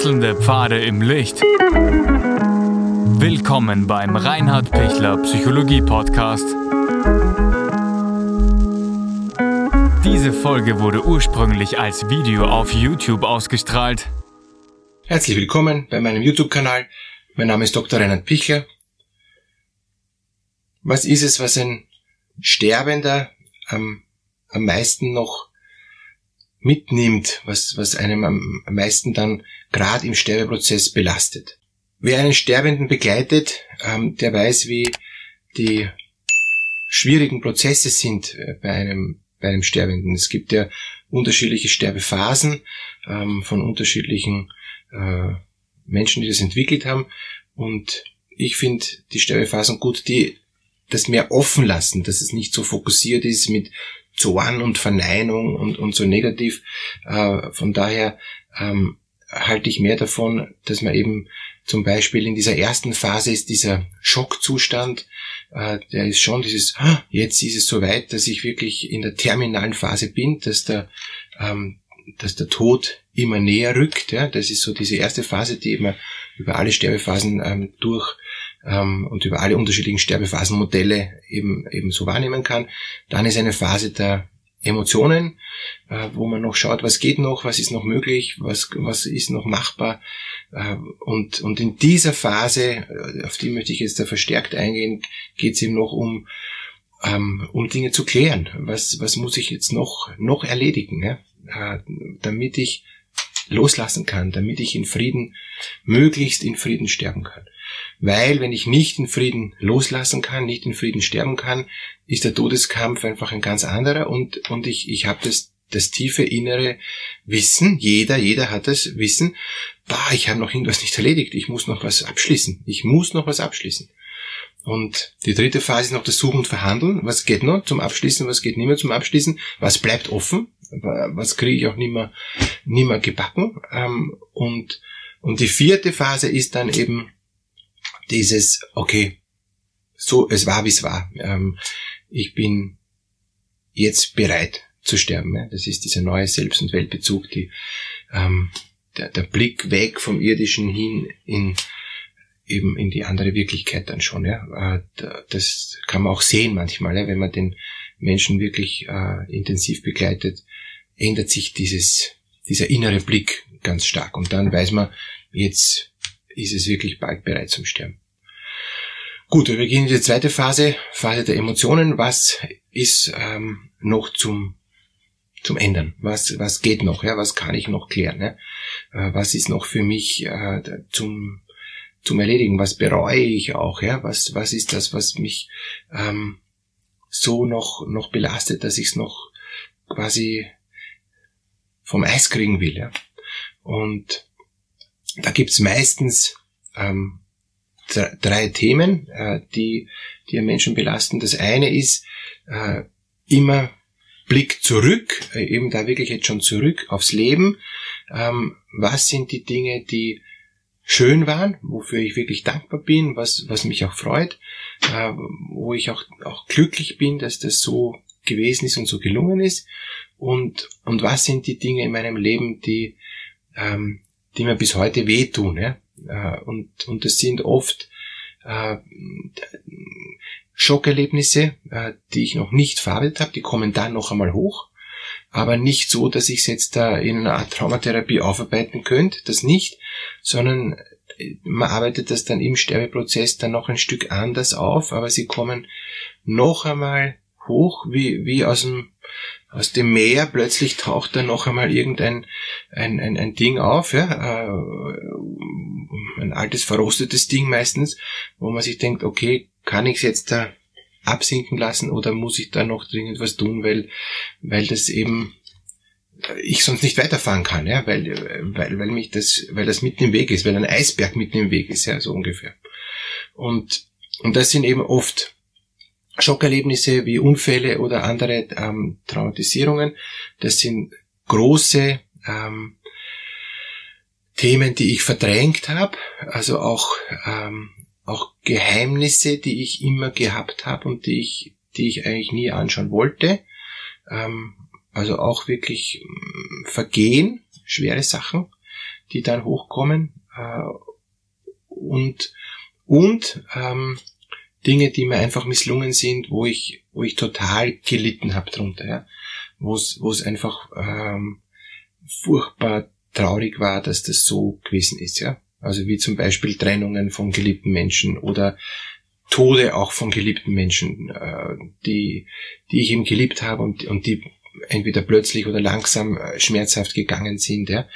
Wechselnde Pfade im Licht. Willkommen beim Reinhard Pichler Psychologie Podcast. Diese Folge wurde ursprünglich als Video auf YouTube ausgestrahlt. Herzlich willkommen bei meinem YouTube-Kanal. Mein Name ist Dr. Reinhard Pichler. Was ist es, was ein Sterbender am, am meisten noch mitnimmt, was, was einem am meisten dann gerade im Sterbeprozess belastet. Wer einen Sterbenden begleitet, ähm, der weiß, wie die schwierigen Prozesse sind äh, bei einem, bei einem Sterbenden. Es gibt ja unterschiedliche Sterbephasen ähm, von unterschiedlichen äh, Menschen, die das entwickelt haben. Und ich finde die Sterbephasen gut, die das mehr offen lassen, dass es nicht so fokussiert ist mit Zorn und Verneinung und, und so negativ. Äh, von daher ähm, halte ich mehr davon, dass man eben zum Beispiel in dieser ersten Phase ist dieser Schockzustand, äh, der ist schon dieses, ah, jetzt ist es soweit, dass ich wirklich in der terminalen Phase bin, dass der, ähm, dass der Tod immer näher rückt. Ja? Das ist so diese erste Phase, die immer über alle Sterbephasen ähm, durch ähm, und über alle unterschiedlichen Sterbephasenmodelle eben, eben so wahrnehmen kann. Dann ist eine Phase der Emotionen, äh, wo man noch schaut, was geht noch, was ist noch möglich, was, was ist noch machbar. Äh, und, und in dieser Phase, äh, auf die möchte ich jetzt da verstärkt eingehen, geht es eben noch um, ähm, um Dinge zu klären. Was, was muss ich jetzt noch, noch erledigen, ja? damit ich loslassen kann, damit ich in Frieden, möglichst in Frieden sterben kann. Weil wenn ich nicht in Frieden loslassen kann, nicht in Frieden sterben kann, ist der Todeskampf einfach ein ganz anderer und, und ich, ich habe das, das tiefe innere Wissen, jeder, jeder hat das Wissen, bah, ich habe noch irgendwas nicht erledigt, ich muss noch was abschließen, ich muss noch was abschließen. Und die dritte Phase ist noch das Suchen und Verhandeln. Was geht noch zum Abschließen, was geht nicht mehr zum Abschließen? Was bleibt offen? Was kriege ich auch nicht mehr, nicht mehr gebacken? Ähm, und, und die vierte Phase ist dann eben dieses, okay, so, es war, wie es war. Ähm, ich bin jetzt bereit zu sterben. Ja? Das ist dieser neue Selbst- und Weltbezug, die, ähm, der, der Blick weg vom Irdischen hin in eben in die andere Wirklichkeit dann schon. Ja? Äh, das kann man auch sehen manchmal, ja? wenn man den Menschen wirklich äh, intensiv begleitet, ändert sich dieses, dieser innere Blick ganz stark. Und dann weiß man, jetzt ist es wirklich bald bereit zum Sterben. Gut, wir gehen in die zweite Phase, Phase der Emotionen. Was ist ähm, noch zum zum Ändern? Was was geht noch? Ja, was kann ich noch klären? Äh, was ist noch für mich äh, zum zum Erledigen? Was bereue ich auch? Ja, was was ist das, was mich ähm, so noch noch belastet, dass ich es noch quasi vom Eis kriegen will? Ja? Und da gibt's meistens ähm, drei Themen, äh, die, die einen Menschen belasten. Das eine ist äh, immer Blick zurück, äh, eben da wirklich jetzt schon zurück aufs Leben. Ähm, was sind die Dinge, die schön waren, wofür ich wirklich dankbar bin, was, was mich auch freut, äh, wo ich auch, auch glücklich bin, dass das so gewesen ist und so gelungen ist. Und, und was sind die Dinge in meinem Leben, die, ähm, die mir bis heute wehtun. Ja? Äh, und, und das sind oft äh, Schockerlebnisse, äh, die ich noch nicht verarbeitet habe, die kommen dann noch einmal hoch, aber nicht so, dass ich es jetzt da in einer Art Traumatherapie aufarbeiten könnte, das nicht, sondern man arbeitet das dann im Sterbeprozess dann noch ein Stück anders auf, aber sie kommen noch einmal hoch, wie, wie aus dem aus dem Meer. Plötzlich taucht da noch einmal irgendein ein, ein, ein Ding auf, ja, äh, ein altes verrostetes Ding meistens, wo man sich denkt, okay, kann ich es jetzt da absinken lassen oder muss ich da noch dringend was tun, weil, weil das eben ich sonst nicht weiterfahren kann, ja, weil, weil, weil mich das, weil das mitten im Weg ist, weil ein Eisberg mitten im Weg ist, ja, so ungefähr. Und, und das sind eben oft Schockerlebnisse wie Unfälle oder andere ähm, Traumatisierungen. Das sind große ähm, Themen, die ich verdrängt habe, also auch ähm, auch Geheimnisse, die ich immer gehabt habe und die ich die ich eigentlich nie anschauen wollte. Ähm, also auch wirklich mm, Vergehen, schwere Sachen, die dann hochkommen äh, und und ähm, Dinge, die mir einfach misslungen sind, wo ich wo ich total gelitten habe drunter, ja, wo es wo es einfach ähm, furchtbar traurig war, dass das so gewesen ist, ja. Also wie zum Beispiel Trennungen von geliebten Menschen oder Tode auch von geliebten Menschen, äh, die, die ich eben geliebt habe und, und die entweder plötzlich oder langsam äh, schmerzhaft gegangen sind. Ja.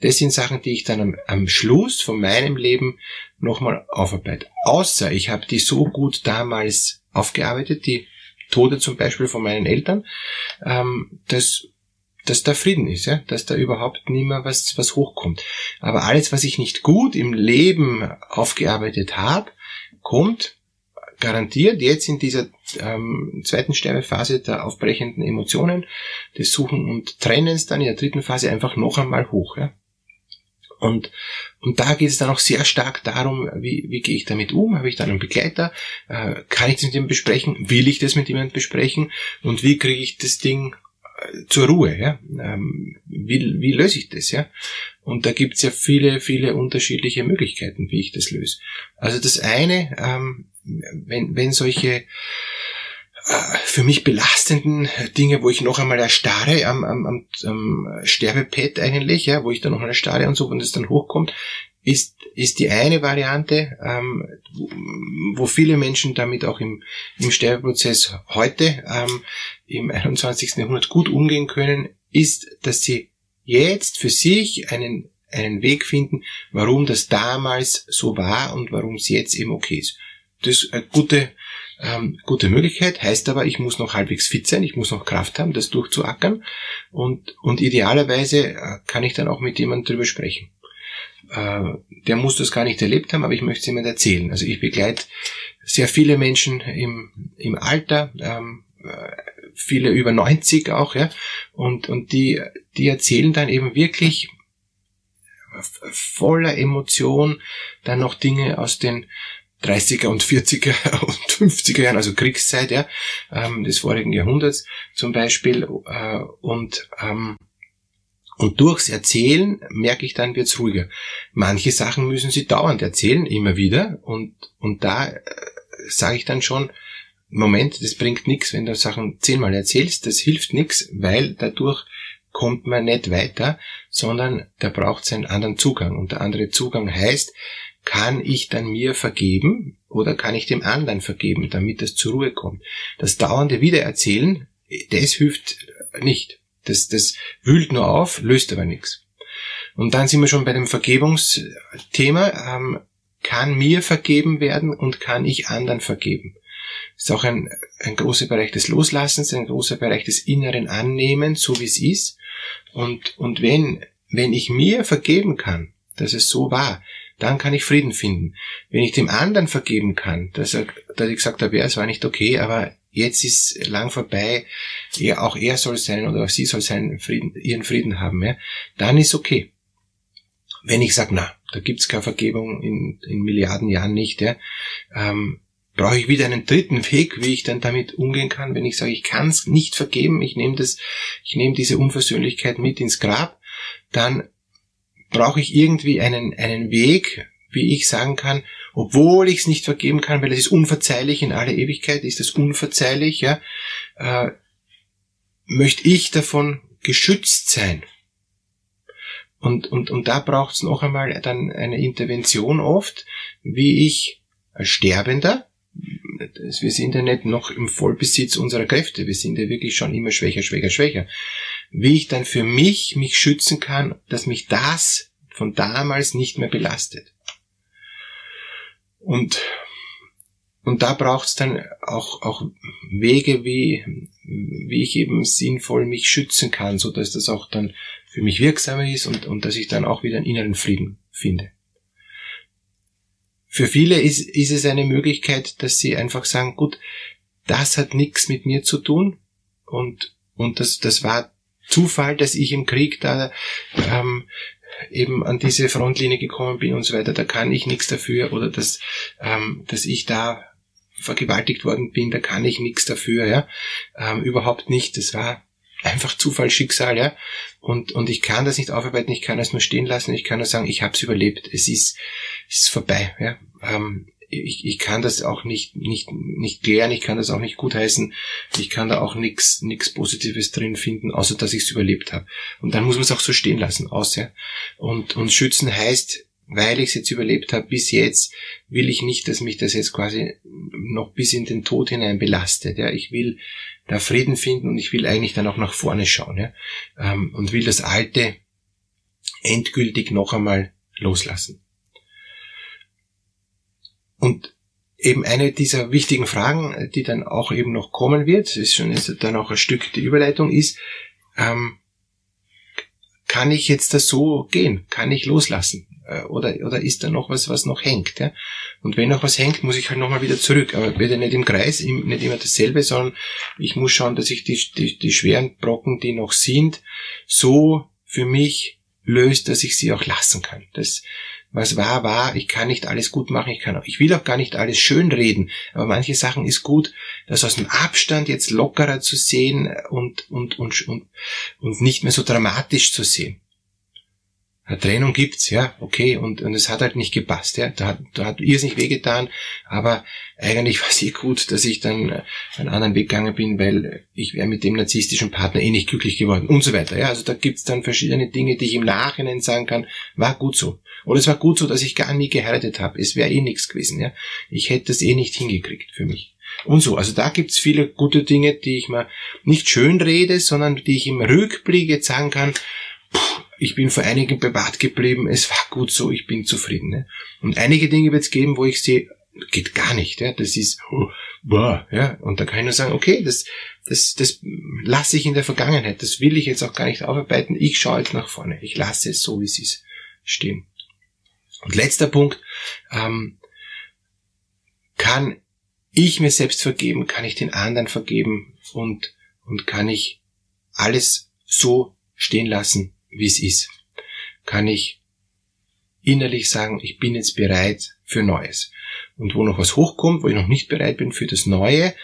Das sind Sachen, die ich dann am, am Schluss von meinem Leben nochmal aufarbeite. Außer ich habe die so gut damals aufgearbeitet, die Tode zum Beispiel von meinen Eltern, ähm, dass dass da Frieden ist, ja, dass da überhaupt nie mehr was, was hochkommt. Aber alles, was ich nicht gut im Leben aufgearbeitet habe, kommt garantiert jetzt in dieser ähm, zweiten Sterbephase der aufbrechenden Emotionen, des Suchen und Trennens dann in der dritten Phase einfach noch einmal hoch. Ja? Und, und da geht es dann auch sehr stark darum, wie, wie gehe ich damit um? Habe ich dann einen Begleiter? Äh, kann ich das mit ihm besprechen? Will ich das mit jemandem besprechen? Und wie kriege ich das Ding zur Ruhe, ja. Ähm, wie, wie löse ich das, ja? Und da gibt's ja viele, viele unterschiedliche Möglichkeiten, wie ich das löse. Also das eine, ähm, wenn, wenn solche äh, für mich belastenden Dinge, wo ich noch einmal erstarre am, am, am, am Sterbepad eigentlich, ja, wo ich dann noch einmal erstarre und so, wenn das dann hochkommt, ist, ist die eine Variante, ähm, wo viele Menschen damit auch im, im Sterbeprozess heute ähm, im 21. Jahrhundert gut umgehen können, ist, dass sie jetzt für sich einen, einen Weg finden, warum das damals so war und warum es jetzt eben okay ist. Das ist eine gute, ähm, gute Möglichkeit, heißt aber, ich muss noch halbwegs fit sein, ich muss noch Kraft haben, das durchzuackern und, und idealerweise äh, kann ich dann auch mit jemandem drüber sprechen äh, der muss das gar nicht erlebt haben, aber ich möchte es jemand erzählen. Also ich begleite sehr viele Menschen im, im Alter, ähm, äh, viele über 90 auch, ja, und, und die, die erzählen dann eben wirklich voller Emotion dann noch Dinge aus den 30er und 40er und 50er Jahren, also Kriegszeit, ja, ähm, des vorigen Jahrhunderts zum Beispiel, äh, und ähm, und durchs Erzählen merke ich dann, wird's ruhiger. Manche Sachen müssen sie dauernd erzählen, immer wieder. Und, und da äh, sage ich dann schon, Moment, das bringt nichts, wenn du Sachen zehnmal erzählst, das hilft nichts, weil dadurch kommt man nicht weiter, sondern da braucht es einen anderen Zugang. Und der andere Zugang heißt, kann ich dann mir vergeben oder kann ich dem anderen vergeben, damit das zur Ruhe kommt. Das dauernde Wiedererzählen, das hilft nicht. Das, das wühlt nur auf, löst aber nichts. Und dann sind wir schon bei dem Vergebungsthema. Ähm, kann mir vergeben werden und kann ich anderen vergeben? Das ist auch ein, ein großer Bereich des Loslassens, ein großer Bereich des inneren Annehmens, so wie es ist. Und, und wenn, wenn ich mir vergeben kann, dass es so war, dann kann ich Frieden finden. Wenn ich dem anderen vergeben kann, dass, er, dass ich gesagt habe, ja, es war nicht okay, aber jetzt ist lang vorbei, ja, auch er soll sein oder auch sie soll seinen Frieden, ihren Frieden haben, ja, dann ist okay. Wenn ich sage, na, da gibt's keine Vergebung in, in Milliarden Jahren nicht, ja, ähm, brauche ich wieder einen dritten Weg, wie ich dann damit umgehen kann, wenn ich sage, ich kann es nicht vergeben, ich nehme das, ich nehme diese Unversöhnlichkeit mit ins Grab, dann brauche ich irgendwie einen, einen Weg, wie ich sagen kann, obwohl ich es nicht vergeben kann, weil es ist unverzeihlich in aller Ewigkeit, ist es unverzeihlich, ja, äh, möchte ich davon geschützt sein. Und, und, und da braucht es noch einmal dann eine Intervention oft, wie ich als Sterbender, wir sind ja nicht noch im Vollbesitz unserer Kräfte, wir sind ja wirklich schon immer schwächer, schwächer, schwächer, wie ich dann für mich mich schützen kann, dass mich das von damals nicht mehr belastet. Und, und da braucht es dann auch, auch Wege, wie, wie ich eben sinnvoll mich schützen kann, so dass das auch dann für mich wirksamer ist und, und dass ich dann auch wieder einen inneren Frieden finde. Für viele ist, ist es eine Möglichkeit, dass sie einfach sagen, gut, das hat nichts mit mir zu tun und, und das, das war Zufall, dass ich im Krieg da ähm, eben an diese Frontlinie gekommen bin und so weiter, da kann ich nichts dafür oder dass, ähm, dass ich da vergewaltigt worden bin, da kann ich nichts dafür, ja, ähm, überhaupt nicht. Das war einfach Zufall, Schicksal, ja. Und, und ich kann das nicht aufarbeiten, ich kann das nur stehen lassen, ich kann nur sagen, ich habe es überlebt, es ist, es ist vorbei, ja. Ähm, ich, ich kann das auch nicht, nicht, nicht klären, ich kann das auch nicht gutheißen, ich kann da auch nichts nix Positives drin finden, außer dass ich es überlebt habe. Und dann muss man es auch so stehen lassen, ja. Und, und schützen heißt, weil ich es jetzt überlebt habe bis jetzt, will ich nicht, dass mich das jetzt quasi noch bis in den Tod hinein belastet. Ja. Ich will da Frieden finden und ich will eigentlich dann auch nach vorne schauen. Ja. Ähm, und will das Alte endgültig noch einmal loslassen. Und eben eine dieser wichtigen Fragen, die dann auch eben noch kommen wird, ist schon jetzt dann auch ein Stück die Überleitung, ist, ähm, kann ich jetzt das so gehen? Kann ich loslassen? Äh, oder, oder ist da noch was, was noch hängt? Ja? Und wenn noch was hängt, muss ich halt nochmal wieder zurück. Aber wieder nicht im Kreis, nicht immer dasselbe, sondern ich muss schauen, dass ich die, die, die schweren Brocken, die noch sind, so für mich löst, dass ich sie auch lassen kann. Das, was war, war, ich kann nicht alles gut machen, ich kann auch, ich will auch gar nicht alles schön reden, aber manche Sachen ist gut, das aus dem Abstand jetzt lockerer zu sehen und, und, und, und, und nicht mehr so dramatisch zu sehen. Eine Trennung gibt's, ja, okay, und, und es hat halt nicht gepasst, ja, da hat, da hat nicht wehgetan, aber eigentlich war es eh gut, dass ich dann einen anderen Weg gegangen bin, weil ich wäre mit dem narzisstischen Partner eh nicht glücklich geworden und so weiter, ja, also da gibt's dann verschiedene Dinge, die ich im Nachhinein sagen kann, war gut so. Oder es war gut so, dass ich gar nie geheiratet habe, es wäre eh nichts gewesen, ja, ich hätte das eh nicht hingekriegt für mich. Und so, also da gibt's viele gute Dinge, die ich mir nicht schön rede, sondern die ich im Rückblick jetzt sagen kann, ich bin vor einigen bewahrt geblieben, es war gut so, ich bin zufrieden. Ne? Und einige Dinge wird es geben, wo ich sehe, geht gar nicht, ja, das ist, oh, boah, ja, und da kann ich nur sagen, okay, das, das, das lasse ich in der Vergangenheit, das will ich jetzt auch gar nicht aufarbeiten, ich schaue jetzt nach vorne, ich lasse es so, wie es ist, stehen. Und letzter Punkt, ähm, kann ich mir selbst vergeben, kann ich den anderen vergeben und, und kann ich alles so stehen lassen, wie es ist, kann ich innerlich sagen, ich bin jetzt bereit für Neues. Und wo noch was hochkommt, wo ich noch nicht bereit bin für das Neue,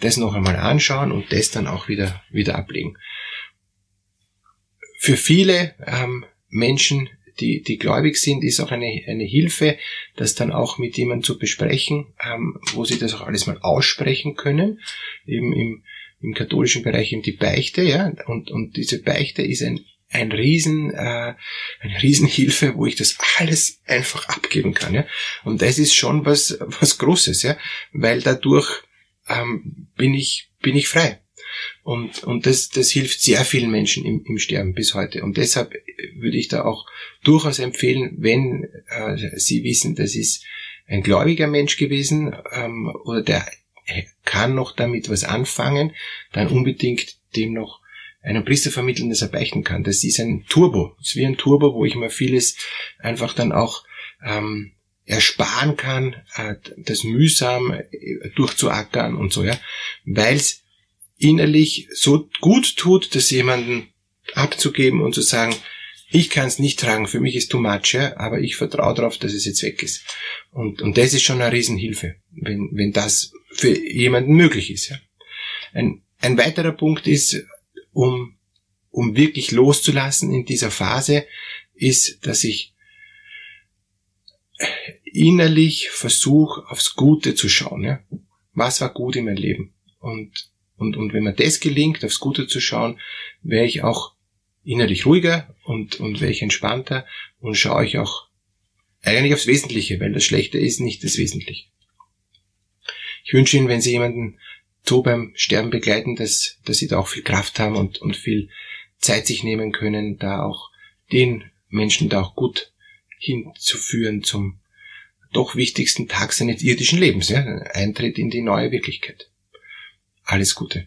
das noch einmal anschauen und das dann auch wieder, wieder ablegen. Für viele ähm, Menschen, die, die gläubig sind, ist auch eine, eine Hilfe, das dann auch mit jemandem zu besprechen, ähm, wo sie das auch alles mal aussprechen können. Eben im, im katholischen Bereich eben die Beichte, ja, und, und diese Beichte ist ein ein Riesen, äh, eine Riesenhilfe, wo ich das alles einfach abgeben kann. Ja? Und das ist schon was, was Großes, ja, weil dadurch ähm, bin ich bin ich frei. Und, und das, das hilft sehr vielen Menschen im, im Sterben bis heute. Und deshalb würde ich da auch durchaus empfehlen, wenn äh, Sie wissen, das ist ein gläubiger Mensch gewesen ähm, oder der kann noch damit was anfangen, dann unbedingt dem noch einem Priester vermitteln, dass er beichten kann. Das ist ein Turbo. Das ist wie ein Turbo, wo ich mir vieles einfach dann auch ähm, ersparen kann, äh, das mühsam äh, durchzuackern und so, ja. Weil es innerlich so gut tut, das jemanden abzugeben und zu sagen, ich kann es nicht tragen, für mich ist too much, ja, aber ich vertraue darauf, dass es jetzt weg ist. Und, und das ist schon eine Riesenhilfe, wenn, wenn das für jemanden möglich ist. Ja. Ein, ein weiterer Punkt ist, um, um wirklich loszulassen in dieser Phase, ist, dass ich innerlich versuche, aufs Gute zu schauen. Ja? Was war gut in meinem Leben? Und, und, und wenn mir das gelingt, aufs Gute zu schauen, wäre ich auch innerlich ruhiger und, und wäre ich entspannter und schaue ich auch eigentlich aufs Wesentliche, weil das Schlechte ist nicht das Wesentliche. Ich wünsche Ihnen, wenn Sie jemanden so beim Sterben begleiten, dass, dass sie da auch viel Kraft haben und, und viel Zeit sich nehmen können, da auch den Menschen da auch gut hinzuführen zum doch wichtigsten Tag seines irdischen Lebens, ja, Eintritt in die neue Wirklichkeit. Alles Gute.